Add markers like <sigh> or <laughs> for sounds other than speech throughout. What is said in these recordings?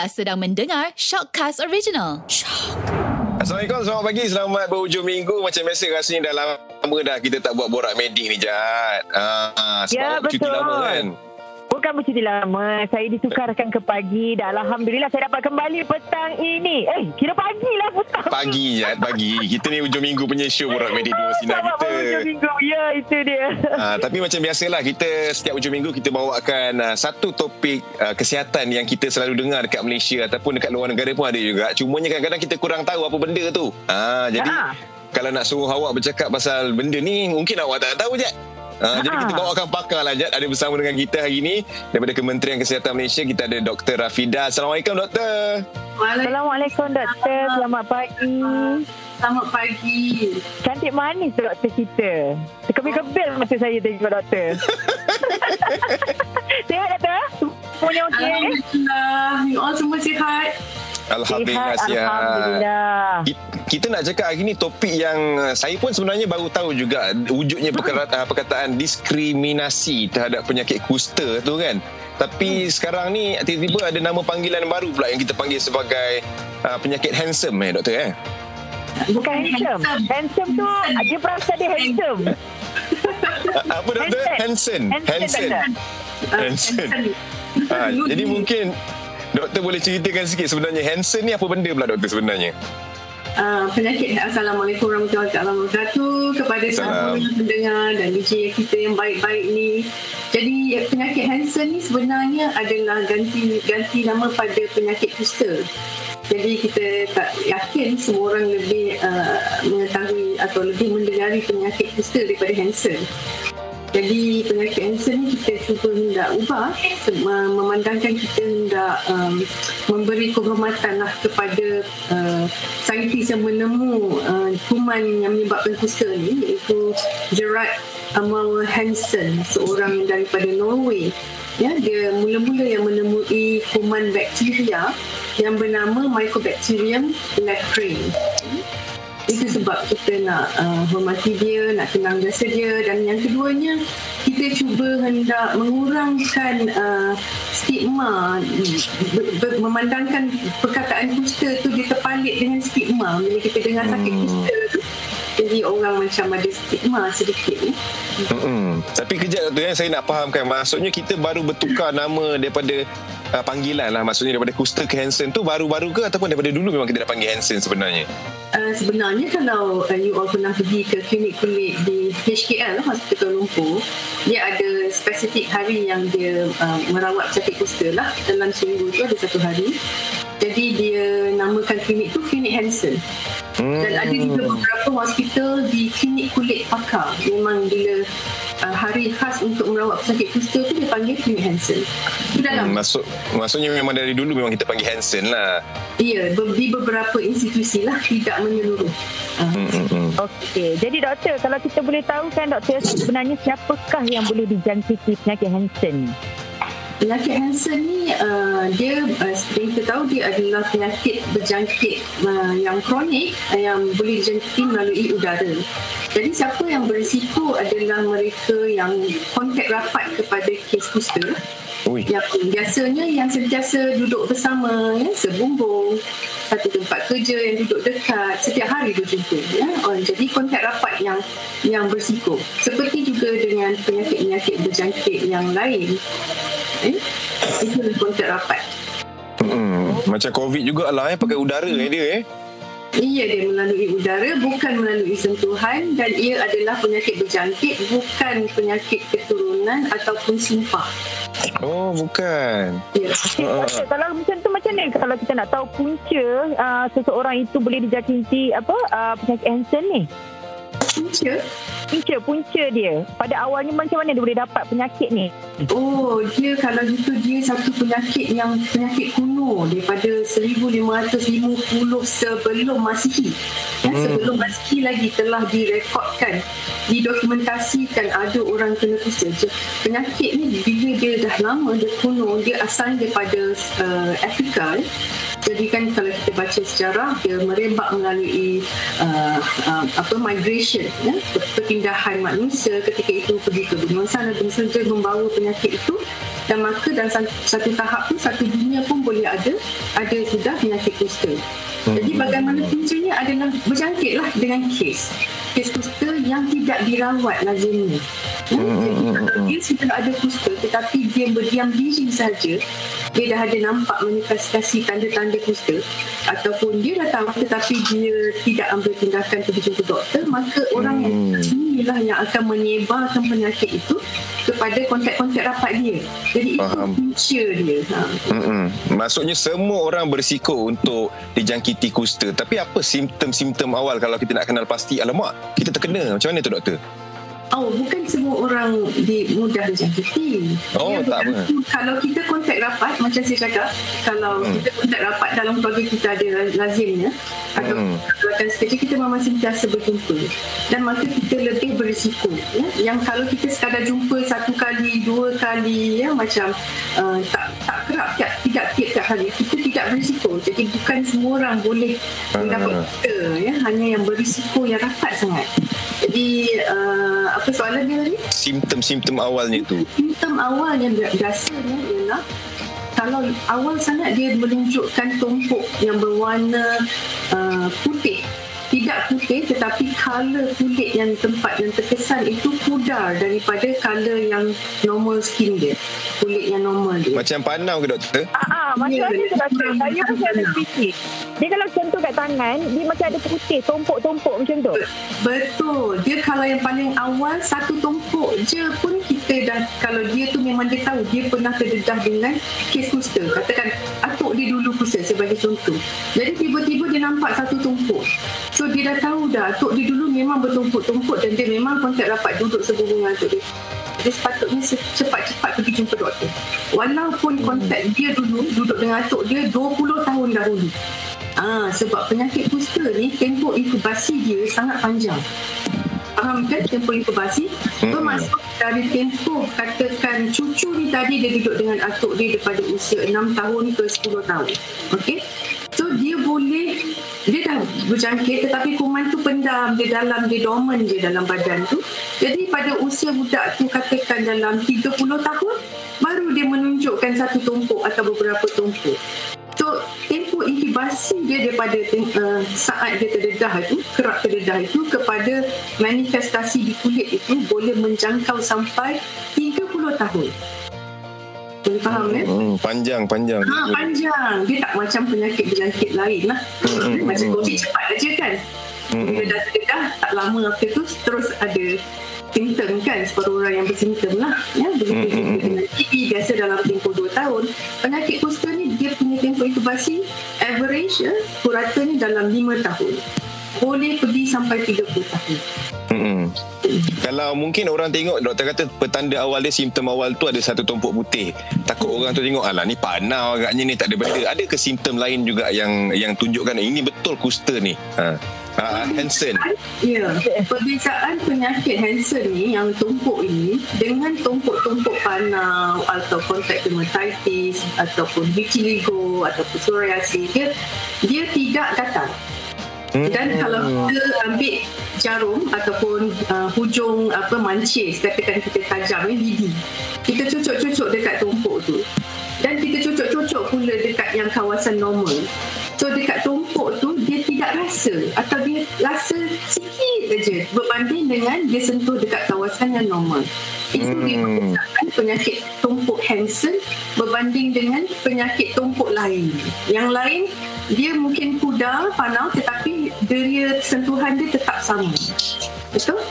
Anda sedang mendengar Shockcast Original. Shock. Assalamualaikum, selamat pagi, selamat berhujung minggu. Macam biasa rasanya dah lama dah kita tak buat borak medik ni, Jad. Ah, sebab Ya, cuti betul. lama kan. Bukan bercuti lama. Saya ditukarkan ke pagi dan Alhamdulillah saya dapat kembali petang ini. Eh, kira pagi lah petang. Pagi, Jad, pagi. Kita ni hujung minggu punya show borak medik di sinar kita. minggu. Ya, itu dia. Ah, tapi macam biasalah kita setiap hujung minggu kita bawakan ah, satu topik ah, kesihatan yang kita selalu dengar dekat Malaysia ataupun dekat luar negara pun ada juga. Cumanya kadang-kadang kita kurang tahu apa benda tu. Ah, jadi Ha. kalau nak suruh awak bercakap pasal benda ni mungkin awak tak tahu je. Uh, jadi Ha. kita bawakan pakar lah Jad Ada bersama dengan kita hari ini Daripada Kementerian Kesihatan Malaysia Kita ada Dr. Rafida Assalamualaikum Doktor Assalamualaikum doktor. Selamat pagi. Selamat pagi. Cantik manis doktor kita. Terkebil-kebil masa saya tengok doktor. <laughs> Sihat doktor? Semuanya okey? Alhamdulillah. You all semua sihat. Alhamdulillah sihat Alhamdulillah. Ki- Kita nak cakap hari ni topik yang uh, Saya pun sebenarnya baru tahu juga Wujudnya perkataan, perkataan diskriminasi Terhadap penyakit kusta tu kan tapi sekarang ni tiba-tiba ada nama panggilan baru pula yang kita panggil sebagai uh, penyakit handsome eh doktor eh. Bukan handsome. Handsome tu, dia perasa dia handsome. <laughs> Apa doktor? Hansen. Hansen, doktor. Hansen. Ha, jadi mungkin doktor boleh ceritakan sikit sebenarnya Hansen ni apa benda pula doktor sebenarnya? Uh, penyakit Assalamualaikum warahmatullahi wabarakatuh kepada semua yang mendengar dan DJ kita yang baik-baik ni. Jadi penyakit Hansen ni sebenarnya adalah ganti ganti nama pada penyakit kusta. Jadi kita tak yakin semua orang lebih uh, mengetahui atau lebih mendengari penyakit kusta daripada Hansen. Jadi penyakit Hansen ni kita cuba hendak ubah memandangkan kita hendak um, memberi kehormatan lah kepada uh, saintis yang menemu uh, kuman yang menyebabkan kusta ni iaitu Gerard Amauer Hansen seorang daripada Norway. Ya dia mula-mula yang menemui kuman bakteria yang bernama Mycobacterium leprae itu sebab kita nak uh, hormati dia, nak kenang jasa dia dan yang keduanya kita cuba hendak mengurangkan uh, stigma ber, ber, memandangkan perkataan kusta tu dia terpalit dengan stigma bila kita dengar sakit Hmm. kusta tu jadi orang macam ada stigma sedikit ni. Mm-mm. Tapi kejap doktor eh, saya nak fahamkan maksudnya kita baru bertukar nama daripada uh, panggilan lah. Maksudnya daripada kusta ke Hansen tu baru-baru ke? Ataupun daripada dulu memang kita dah panggil Hansen sebenarnya? Uh, sebenarnya kalau uh, you all pernah pergi ke klinik kulit di HKL Hospital Kuala Lumpur dia ada spesifik hari yang dia uh, merawat sakit kusta lah. Dalam seminggu tu ada satu hari. Jadi dia namakan klinik tu klinik Hansen Hmm. dan ada juga beberapa hospital di klinik kulit pakar memang bila uh, hari khas untuk merawat pesakit kusta tu dia panggil klinik Hansen itu dalam Hmm, maksud maksudnya memang dari dulu memang kita panggil Hansen lah. iya be- di beberapa institusi lah tidak menyeluruh uh, Hmm, hmm, hmm. Okey, jadi doktor, kalau kita boleh tahu kan doktor sebenarnya siapakah yang boleh dijangkiti penyakit Hansen ni? Penyakit Hansen ni uh, dia uh, seperti kita tahu dia adalah penyakit berjangkit uh, yang kronik uh, yang boleh dijangkiti melalui udara. Jadi siapa yang berisiko adalah mereka yang kontak rapat kepada kes kusta Ui. yang biasanya yang sentiasa duduk bersama ya sebumbung satu tempat kerja yang duduk dekat setiap hari berjumpa ya oh, jadi kontak rapat yang yang berisiko seperti juga dengan penyakit-penyakit berjangkit yang lain eh itu kontak rapat Hmm. Macam COVID jugalah eh pakai udara eh dia eh. Ia dia melalui udara bukan melalui sentuhan dan ia adalah penyakit berjangkit bukan penyakit keturunan ataupun sumpah. Oh bukan. Ya. Okey, Ah. doktor, kalau macam tu macam mana kalau kita nak tahu punca uh, seseorang itu boleh dijangkiti apa uh, penyakit Hansen ni? Punca. Punca, punca dia. Pada awalnya macam mana dia boleh dapat penyakit ni? Oh, dia kalau gitu dia satu penyakit yang penyakit kuno daripada 1550 sebelum Masihi. Ya, Hmm. sebelum Masihi lagi telah direkodkan, didokumentasikan ada orang kena kusta. Je- Penyakit ni bila dia dah lama, dia kuno, dia asal daripada uh, Afrika. Jadi kan kalau kita baca sejarah dia merembak melalui uh, uh, apa migration ya perpindahan manusia ketika itu pergi ke benua sana dan saja membawa penyakit itu dan maka dalam satu tahap pun satu dunia pun boleh ada ada sudah penyakit kusta. Jadi bagaimana puncanya adalah berjangkitlah dengan kes kes kusta yang tidak dirawat lazimnya. Ya, jadi kalau dia sudah ada kusta tetapi dia berdiam diri saja dia dah ada nampak manifestasi tanda-tanda kusta ataupun dia dah tahu tetapi dia tidak ambil tindakan pergi jumpa doktor maka orang Hmm. yang inilah yang akan menyebarkan penyakit itu kepada kontak-kontak rapat dia. Jadi Faham. itu punca dia. Ha. Mm-mm. Maksudnya semua orang berisiko untuk dijangkiti kusta. Tapi apa simptom-simptom awal kalau kita nak kenal pasti? Alamak, kita terkena. Macam mana tu doktor? Oh, bukan semua orang di, mudah dijangkiti. Oh, Dia tak bergantung Kalau kita kontak rapat, macam saya cakap, kalau Hmm. kita kontak rapat dalam keluarga kita ada lazimnya, atau Hmm. rakan sekecil kita memang sentiasa berjumpa. Dan maka kita lebih berisiko. Ya? Yang kalau kita sekadar jumpa satu kali, dua kali, ya macam uh, tak tak kerap, tak, tidak tiap-tiap kali, kita tidak berisiko. Jadi bukan semua orang boleh Ah. mendapat kita, ya? hanya yang berisiko yang rapat sangat. Jadi uh, apa soalan dia tadi? Simptom-simptom awalnya tu. Simptom awal yang bi- biasanya ialah kalau awal sangat dia menunjukkan tumpuk yang berwarna uh, putih tidak putih tetapi color kulit yang tempat yang terkesan itu pudar daripada color yang normal skin dia kulit yang normal dia Macam panau ke doktor? Ah, ah, masalahnya Ya, tu doktor. kurang- Saya pun ada fikir. Dia kalau sentuh kat tangan, dia macam ada putih, tumpuk-tumpuk macam tu. Betul. Dia kalau yang paling awal satu tumpuk je pun kita dah kalau dia tu memang dia tahu dia pernah terdedah dengan kes kusta. Katakan atuk dia dulu kusta sebagai contoh. Jadi tiba-tiba dia nampak satu tumpuk. So dia dah tahu dah atuk dia dulu memang bertumpuk-tumpuk dan dia memang kontak rapat duduk sebelum dengan atuk dia. Dia sepatutnya cepat-cepat pergi jumpa doktor. Walaupun kontak dia dulu duduk dengan atuk dia 20 tahun dahulu. Ah, sebab penyakit kusta ni tempoh inkubasi dia sangat panjang. Kan tempoh inkubasi? Mm-mm. Bermaksud dari tempoh katakan cucu ni tadi dia duduk dengan atuk dia daripada usia 6 tahun ke 10 tahun. Okey? So dia boleh dia dah berjangkit tetapi kuman tu pendam dia dalam dia dorman je dalam badan tu. Jadi pada usia budak tu katakan dalam 30 tahun baru dia menunjukkan satu tumpuk atau beberapa tumpuk. So, tempoh inkubasi dia daripada uh, saat dia terdedah itu, kerap terdedah itu kepada manifestasi di kulit itu boleh menjangkau sampai 30 tahun. Boleh faham kan? Hmm, panjang, panjang. Ha, panjang. Dia tak macam penyakit berjangkit lain lah. Hmm, Macam hmm, COVID cepat aja kan. Hmm, Bila dah terdedah, tak lama after tu terus ada simptom kan separuh orang yang bersimptom lah ya begitu Hmm, hmm, hmm. dengan TB biasa dalam tempoh 2 tahun penyakit kusta ni dia punya tempoh inkubasi average ya puratanya dalam 5 tahun boleh pergi sampai 30 tahun Hmm. Kalau mungkin orang tengok doktor kata petanda awal dia simptom awal tu ada satu tumpuk putih. Takut orang tu tengok alah ni panau agaknya ni tak ada benda. Ada ke simptom lain juga yang yang tunjukkan ini betul kusta ni? Ha. Ha, Hansen. Ya, perbezaan penyakit Hansen ni yang tumpuk ini dengan tumpuk-tumpuk panau atau kontak dermatitis ataupun vitiligo ataupun psoriasis dia dia tidak gatal. Dan kalau kita ambil jarum ataupun uh, hujung apa mancis katakan kita tajam ni lidi. Kita cucuk-cucuk dekat tumpuk tu. Dan kita cucuk-cucuk pula dekat yang kawasan normal. Rasa atau dia rasa sikit aja berbanding dengan dia sentuh dekat kawasan yang normal. Itu Hmm. dia penyakit tumpuk Hansen berbanding dengan penyakit tumpuk lain. Yang lain dia mungkin pudar, panau tetapi deria sentuhan dia tetap sama. Betul?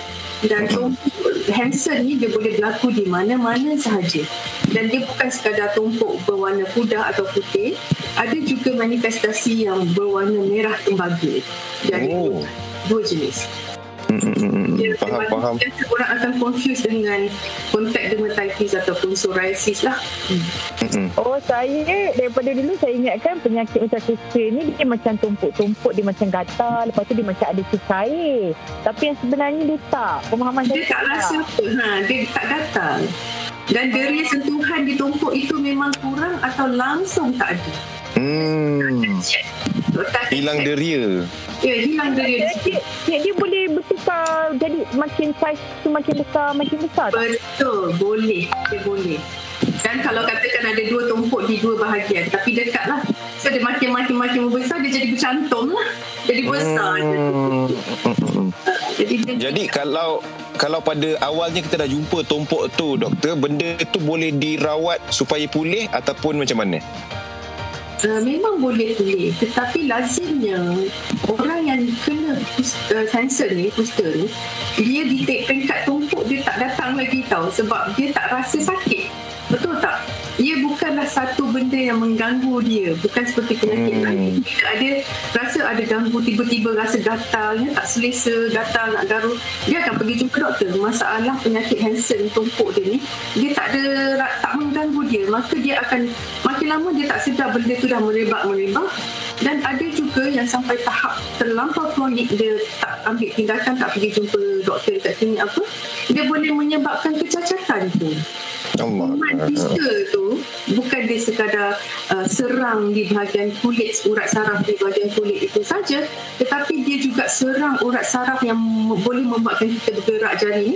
Dan tumpuk Hansen ni dia boleh berlaku di mana-mana sahaja. Dan dia bukan sekadar tumpuk berwarna pudar atau putih, ada juga manifestasi yang berwarna merah tembaga. Jadi Oh. dua jenis. Hmm, hmm. Dia Faham, faham. biasa Orang akan confuse dengan kontak dermatitis ataupun psoriasis lah. Hmm. Oh saya daripada dulu saya ingatkan penyakit macam kusta ni dia macam tumpuk-tumpuk dia macam gatal lepas tu dia macam ada cair. Tapi yang sebenarnya dia tak. Pemahaman Dia saya tak rasa apa. Ha, dia tak gatal. Dan deria sentuhan di tumpuk itu memang kurang atau langsung tak ada. Hmm. Hilang deria. Ya, hilang deria. Dia, dia, dia boleh bertukar jadi makin saiz tu makin besar makin besar. tak? Betul, boleh. Dia boleh. Dan kalau katakan ada dua tumpuk di dua bahagian, tapi dekat lah. So, dia makin-makin-makin membesar, dia jadi bercantum lah. Jadi besar. Hmm. Jadi, dia Jadi kalau kalau pada awalnya kita dah jumpa tumpuk tu doktor, benda tu boleh dirawat supaya pulih ataupun macam mana? Uh, memang boleh pulih tetapi lazimnya orang yang kena cancer ni kusta ni dia di peringkat tumpuk dia tak datang lagi tau. Sebab dia tak rasa sakit betul tak? Ia bukanlah satu benda yang mengganggu dia. Bukan seperti penyakit Hmm. lain. Dia ada rasa ada ganggu tiba-tiba rasa gatal ya, tak selesa gatal nak garu dia akan pergi jumpa doktor. Masalah penyakit Hansen tumpuk dia ni dia tak ada tak mengganggu dia. Maka dia akan makin lama dia tak sedar benda tu dah merebak-merebak. Dan ada juga yang sampai tahap terlampau kronik dia tak ambil tindakan tak pergi jumpa doktor dekat klinik apa dia boleh menyebabkan kecacatan tu Allah. Kuman kista tu bukan dia sekadar uh, serang di bahagian kulit urat saraf di bahagian kulit itu saja tetapi dia juga serang urat saraf yang boleh membuatkan kita bergerak jari ni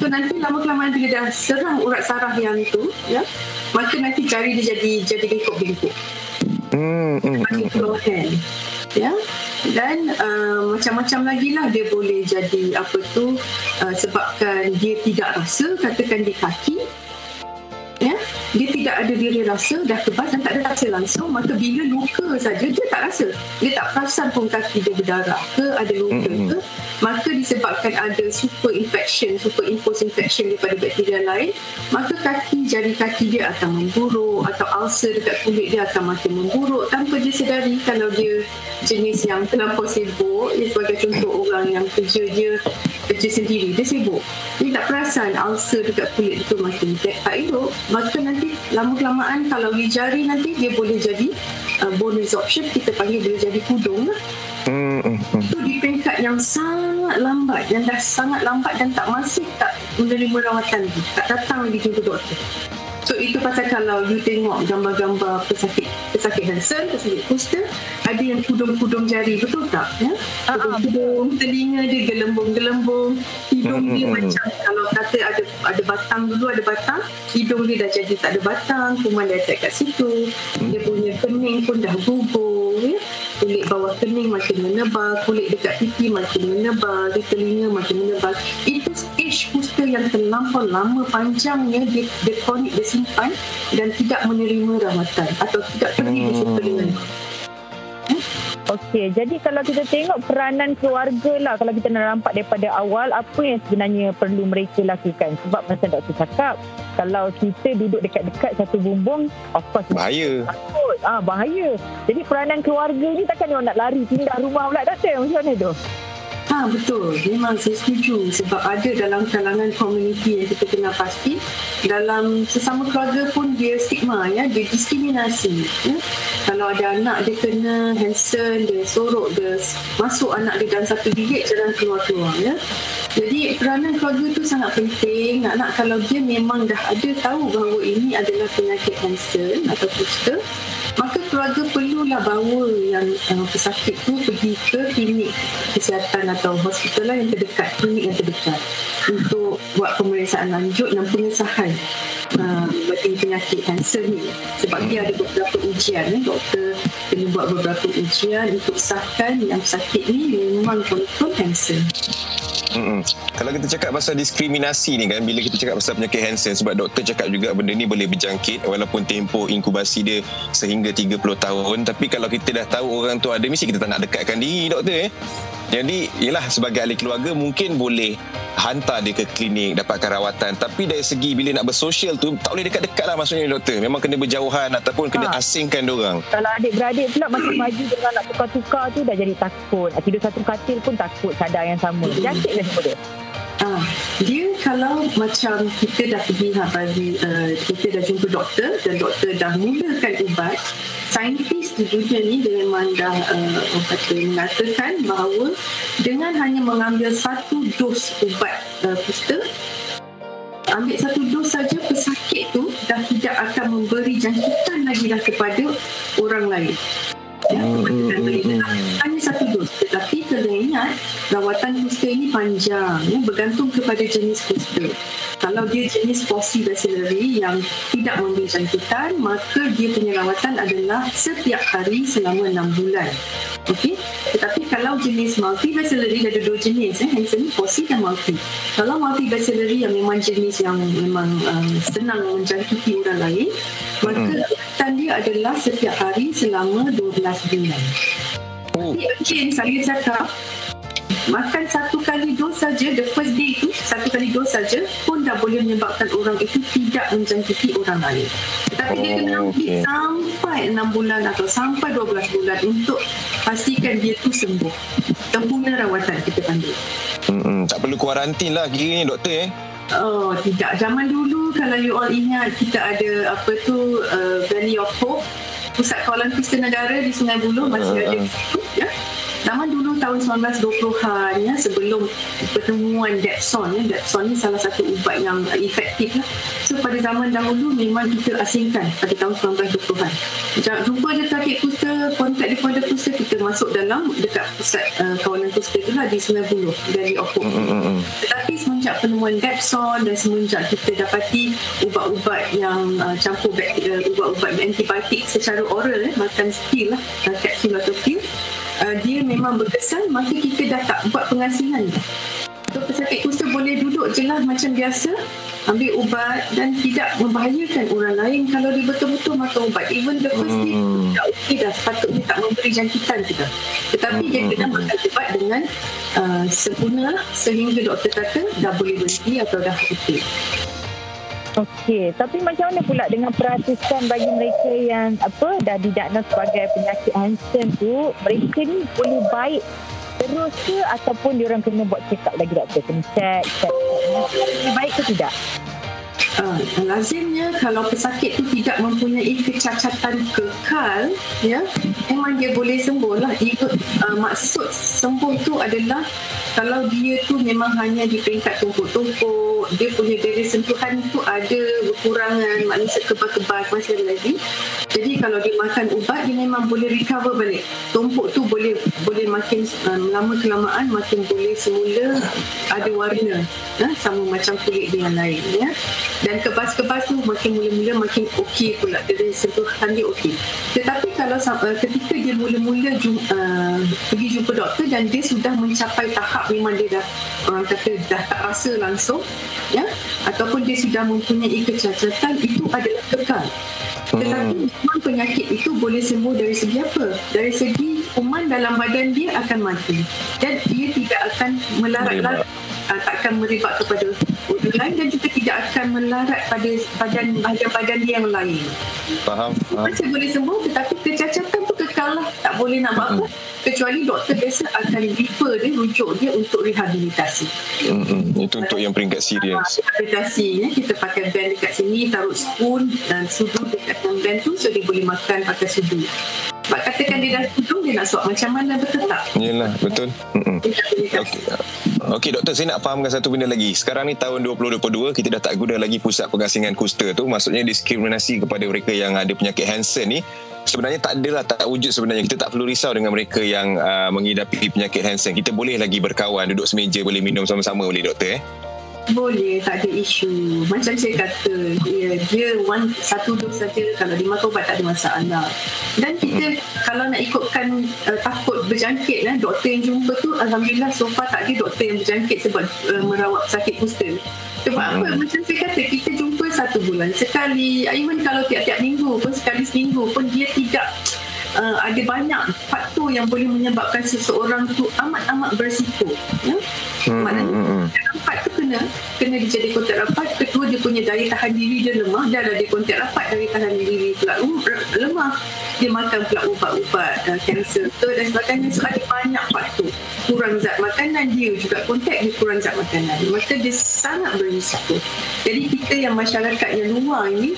so nanti lama kelamaan bila dah serang urat saraf yang itu ya maka nanti jari dia jadi jadi bengkok-bengkok Hmm, hmm, makin hmm. keluar hand ya dan uh, macam-macam lagi lah dia boleh jadi apa tu uh, sebabkan dia tidak rasa katakan di kaki ya dia tidak ada diri rasa dah kebas dan tak ada rasa langsung maka bila luka saja dia tak rasa dia tak perasan pun kaki dia berdarah ke ada luka Mm-mm. ke maka disebabkan ada super infection superimpose infection daripada bakteria lain maka kaki jari kaki dia akan memburuk atau ulcer dekat kulit dia akan makin memburuk tanpa dia sedari kalau dia jenis yang terlampau sibuk ya, sebagai contoh orang yang kerja dia kerja sendiri. Dia sibuk. Dia tak perasan ulcer dekat kulit tu makin tak tak elok. Maka nanti lama kelamaan kalau di jari nanti dia boleh jadi uh, bone resorption kita panggil boleh jadi kudung lah. Hmm, hmm, hmm. itu di peringkat yang sangat lambat yang dah sangat lambat dan tak masih tak menerima rawatan tak datang lagi jumpa doktor so itu pasal kalau you tengok gambar-gambar pesakit pesakit Hansen pesakit kusta ada yang kudung-kudung jari betul tak? Ya? Ah, ah, kudung telinga dia gelembung-gelembung hidung dia Mm, mm, mm. macam kalau kata ada ada batang dulu ada batang hidung dia dah jadi tak ada batang kuman dia attack kat situ. Dia punya kening pun dah gugur ya? Kulit bawah kening makin menebal kulit dekat pipi makin menebal di telinga makin menebal itu stage kusta yang terlampau lama panjangnya dia, dia dia simpan dan tidak menerima rawatan atau tidak pergi Hmm. dengan. Okey, jadi kalau kita tengok peranan keluarga lah kalau kita nak nampak daripada awal apa yang sebenarnya perlu mereka lakukan? Sebab macam doktor cakap kalau kita duduk dekat-dekat satu bumbung of course Bahaya. takut. Ah bahaya. Jadi peranan keluarga ni takkan dia orang nak lari pindah rumah pula doktor. Macam mana tu Ha betul, memang saya setuju sebab ada dalam kalangan komuniti yang kita kenal pasti dalam sesama keluarga pun dia stigma ya, dia diskriminasi ya. Kalau ada anak dia kena Hansen, dia sorok, dia masuk anak dia dalam satu bilik jangan keluar-keluar ya. Jadi peranan keluarga tu sangat penting. Nak-nak kalau dia memang dah ada tahu bahawa ini adalah penyakit Hansen atau kusta, maka keluarga perlulah bawa yang uh, pesakit tu pergi ke klinik kesihatan atau hospital lah yang terdekat, klinik yang terdekat untuk buat pemeriksaan lanjut dan pengesahan uh, bagi penyakit kanser ni sebab dia ada beberapa ujian eh. doktor kena buat beberapa ujian untuk sahkan yang pesakit ni memang betul kanser Mm-mm. Kalau kita cakap pasal diskriminasi ni kan Bila kita cakap pasal penyakit Hansen Sebab doktor cakap juga benda ni boleh berjangkit Walaupun tempoh inkubasi dia sehingga 30 tahun Tapi kalau kita dah tahu orang tu ada Mesti kita tak nak dekatkan diri doktor eh jadi yelah sebagai ahli keluarga mungkin boleh hantar dia ke klinik dapatkan rawatan. Tapi dari segi bila nak bersosial tu tak boleh dekat-dekat lah maksudnya doktor. Memang kena berjauhan ataupun kena Ha. asingkan diorang kalau adik-beradik pula makin maju dengan nak tukar-tukar tu dah jadi takut. Tidur satu katil pun takut sadar yang sama. Jangkit lah semua dia. Ah, dia kalau macam kita dah pergi bagi uh, kita dah jumpa doktor dan doktor dah mulakan ubat saintis di dunia ni memang dah uh, orang kata mengatakan bahawa dengan hanya mengambil satu dos ubat uh, kusta ambil satu dos saja pesakit tu dah tidak akan memberi jangkitan lagi dah kepada orang lain. Ya, hanya satu dos. Tetapi kena ingat rawatan kusta ini panjang ya, bergantung kepada jenis kusta kalau dia jenis Fossy bacillary yang tidak memberi jangkitan maka dia punya rawatan adalah setiap hari selama 6 bulan Okey, tetapi kalau jenis multi ada dua jenis eh, Hansen Fossy dan multi. Kalau multi yang memang jenis yang memang um, senang menjangkiti orang lain, maka rawatan dia adalah setiap hari selama 12 bulan. Oh. Tapi again, saya cakap makan satu kali dos saja the first day itu satu kali dos saja pun dah boleh menyebabkan orang itu tidak menjangkiti orang lain tetapi dia kena Oh, ambil okey. sampai 6 bulan atau sampai 12 bulan untuk pastikan dia tu sembuh sempurna rawatan kita panggil Mm-mm. Tak perlu kuarantin lah kiranya doktor eh. Oh tidak zaman dulu kalau you all ingat kita ada apa tu uh, Valley of Hope pusat kawalan kusta negara di Sungai Buloh masih ada di situ ya Zaman dulu tahun 1920-an ya sebelum penemuan Depson ya Depson ni salah satu ubat yang efektif lah. So pada zaman dahulu memang kita asingkan pada tahun 1920-an. Ja- Jumpa je sakit kusta, kontak di pondok kusta kita masuk dalam dekat pusat uh, kawalan kusta tu lah di Sungai Buloh dari Opok. Mm-mm. Tetapi semenjak penemuan Depson dan semenjak kita dapati ubat-ubat yang uh, campur bakteria, ubat-ubat antibiotik secara oral eh, makan pil lah, uh, kapsul atau memang berkesan maka kita dah tak buat pengasingan. So pesakit kusta boleh duduk je lah macam biasa ambil ubat dan tidak membahayakan orang lain kalau dia betul-betul makan ubat even the first day Hmm. tak okey dah sepatutnya tak memberi jangkitan kita tetapi dia kena makan ubat dengan uh, sempurna sehingga doktor kata dah boleh berhenti atau dah okey Okey, tapi macam mana pula dengan peratusan bagi mereka yang apa dah didiagnos sebagai penyakit Hansen tu, mereka ni boleh baik terus ke ataupun diorang kena buat check up lagi doktor kena check, check, check. Lebih baik ke tidak? Uh, lazimnya kalau pesakit tu tidak mempunyai kecacatan kekal ya memang dia boleh sembuh lah Ikut, uh, maksud sembuh tu adalah kalau dia tu memang hanya di peringkat tumpuk-tumpuk dia punya daya sentuhan tu ada kekurangan maknanya sekebas-kebas masih ada lagi jadi kalau dia makan ubat dia memang boleh recover balik. Tumpuk tu boleh boleh makin um, lama kelamaan makin boleh semula ada warna ya, sama macam kulit yang lain ya? Dan kebas-kebas tu makin mula-mula makin okey pula. Dari sentuhan dia okey. Tetapi kalau uh, ketika dia mula-mula jum, uh, pergi jumpa doktor dan dia sudah mencapai tahap memang dia dah orang kata dah tak rasa langsung ya? Ataupun dia sudah mempunyai kecacatan itu adalah kekal. Tetapi memang penyakit itu boleh sembuh dari segi apa? Dari segi kuman dalam badan dia akan mati dan dia tidak akan melarat-larat uh, takkan meribat kepada orang lain dan juga tidak akan melarat pada badan badan-badan dia yang lain. Faham? Masih boleh sembuh tetapi lah. Tak boleh nak buat apa. Kecuali doktor biasa akan refer dia, rujuk dia untuk rehabilitasi. Mm-mm. Itu untuk yang peringkat serius. Rehabilitasi ya. Kita pakai band dekat sini, taruh spoon dan sudu dekat dalam band tu so dia boleh makan pakai sudu. Sebab katakan dia dah sudu, dia nak suap macam mana betul tak? Yalah, betul. Mm-mm. Okey. Okey doktor saya nak fahamkan satu benda lagi. Sekarang ni tahun 2022 kita dah tak guna lagi pusat pengasingan kusta tu. Maksudnya diskriminasi kepada mereka yang ada penyakit Hansen ni sebenarnya tak adalah tak wujud sebenarnya. Kita tak perlu risau dengan mereka yang uh, mengidapi penyakit Hansen. Kita boleh lagi berkawan, duduk semeja, boleh minum sama-sama boleh doktor eh. Boleh, tak ada isu. Macam saya kata, dia, dia one, satu dos saja kalau dia makan ubat tak ada masalah. Dan kita kalau nak ikutkan uh, takut berjangkit, eh, doktor yang jumpa tu Alhamdulillah so far tak ada doktor yang berjangkit sebab uh, merawat sakit kusta. Sebab apa? Macam saya kata, kita jumpa satu bulan sekali. Even kalau tiap-tiap minggu pun, sekali seminggu pun dia tidak uh, ada banyak faktor yang boleh menyebabkan seseorang tu amat-amat berisiko. Ya? Hmm, Maknanya hmm, hmm. kontak rapat tu kena kena dia jadi kontak rapat kedua dia punya daya tahan diri dia lemah dan ada kontak rapat daya tahan diri pula lemah dia makan pula ubat-ubat uh, kanser uh, dan sebagainya. So ada banyak faktor. Kurang zat makanan dia juga kontak dia kurang zat makanan. Maka dia sangat berisiko. Jadi kita yang masyarakat yang luar ini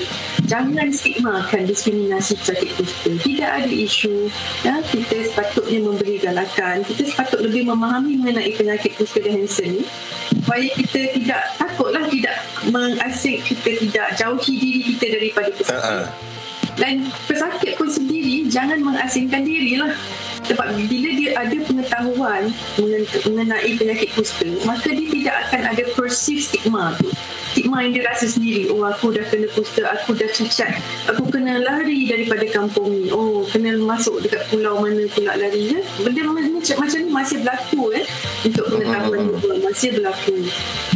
jangan stigmakan diskriminasi pesakit kusta. Tidak ada isu ya, kita sepatutnya memberi galakan. Kita sepatut lebih memahami mengenai penyakit kusta dan Hansen ni. Supaya kita tidak takutlah tidak mengasing kita tidak jauhi diri kita daripada pesakit. Ha-ha. Dan pesakit pun sendiri jangan mengasingkan diri lah. Sebab bila dia ada pengetahuan mengen- mengenai penyakit kusta, maka dia tidak akan ada perceive stigma tu. Stigma yang dia rasa sendiri, oh aku dah kena kusta, aku dah cacat, aku kena lari daripada kampung ni, oh kena masuk dekat pulau mana pula larinya. Benda macam, macam ni masih berlaku eh, untuk pengetahuan Hmm. hmm. masih berlaku.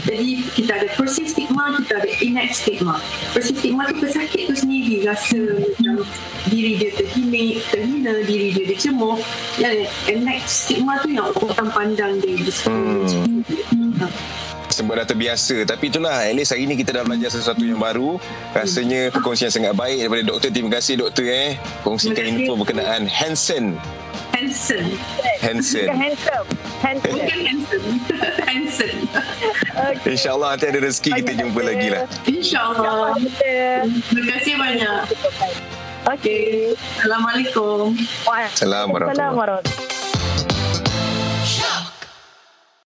Jadi kita ada perceive stigma, kita ada innate stigma. Perceive stigma tu pesakit tu sendiri rasa macam diri dia terhina, terhina diri dia dicemooh. Yang innate stigma tu yang orang pandang dia discriminate. Hmm. Sebab dah terbiasa tapi itulah at least hari ni kita dah belajar sesuatu yang baru rasanya perkongsian sangat baik daripada doktor terima kasih doktor eh kongsikan info berkenaan Hansen. Hansen. Handsome. Bukan handsome. handsome. <laughs> Okay. InsyaAllah nanti ada rezeki kita jumpa kita. lagi lah InsyaAllah. Terima kasih banyak. Okay. Assalamualaikum. Waalaikumsalam Assalamualaikum warahmatullahi warahmatullahi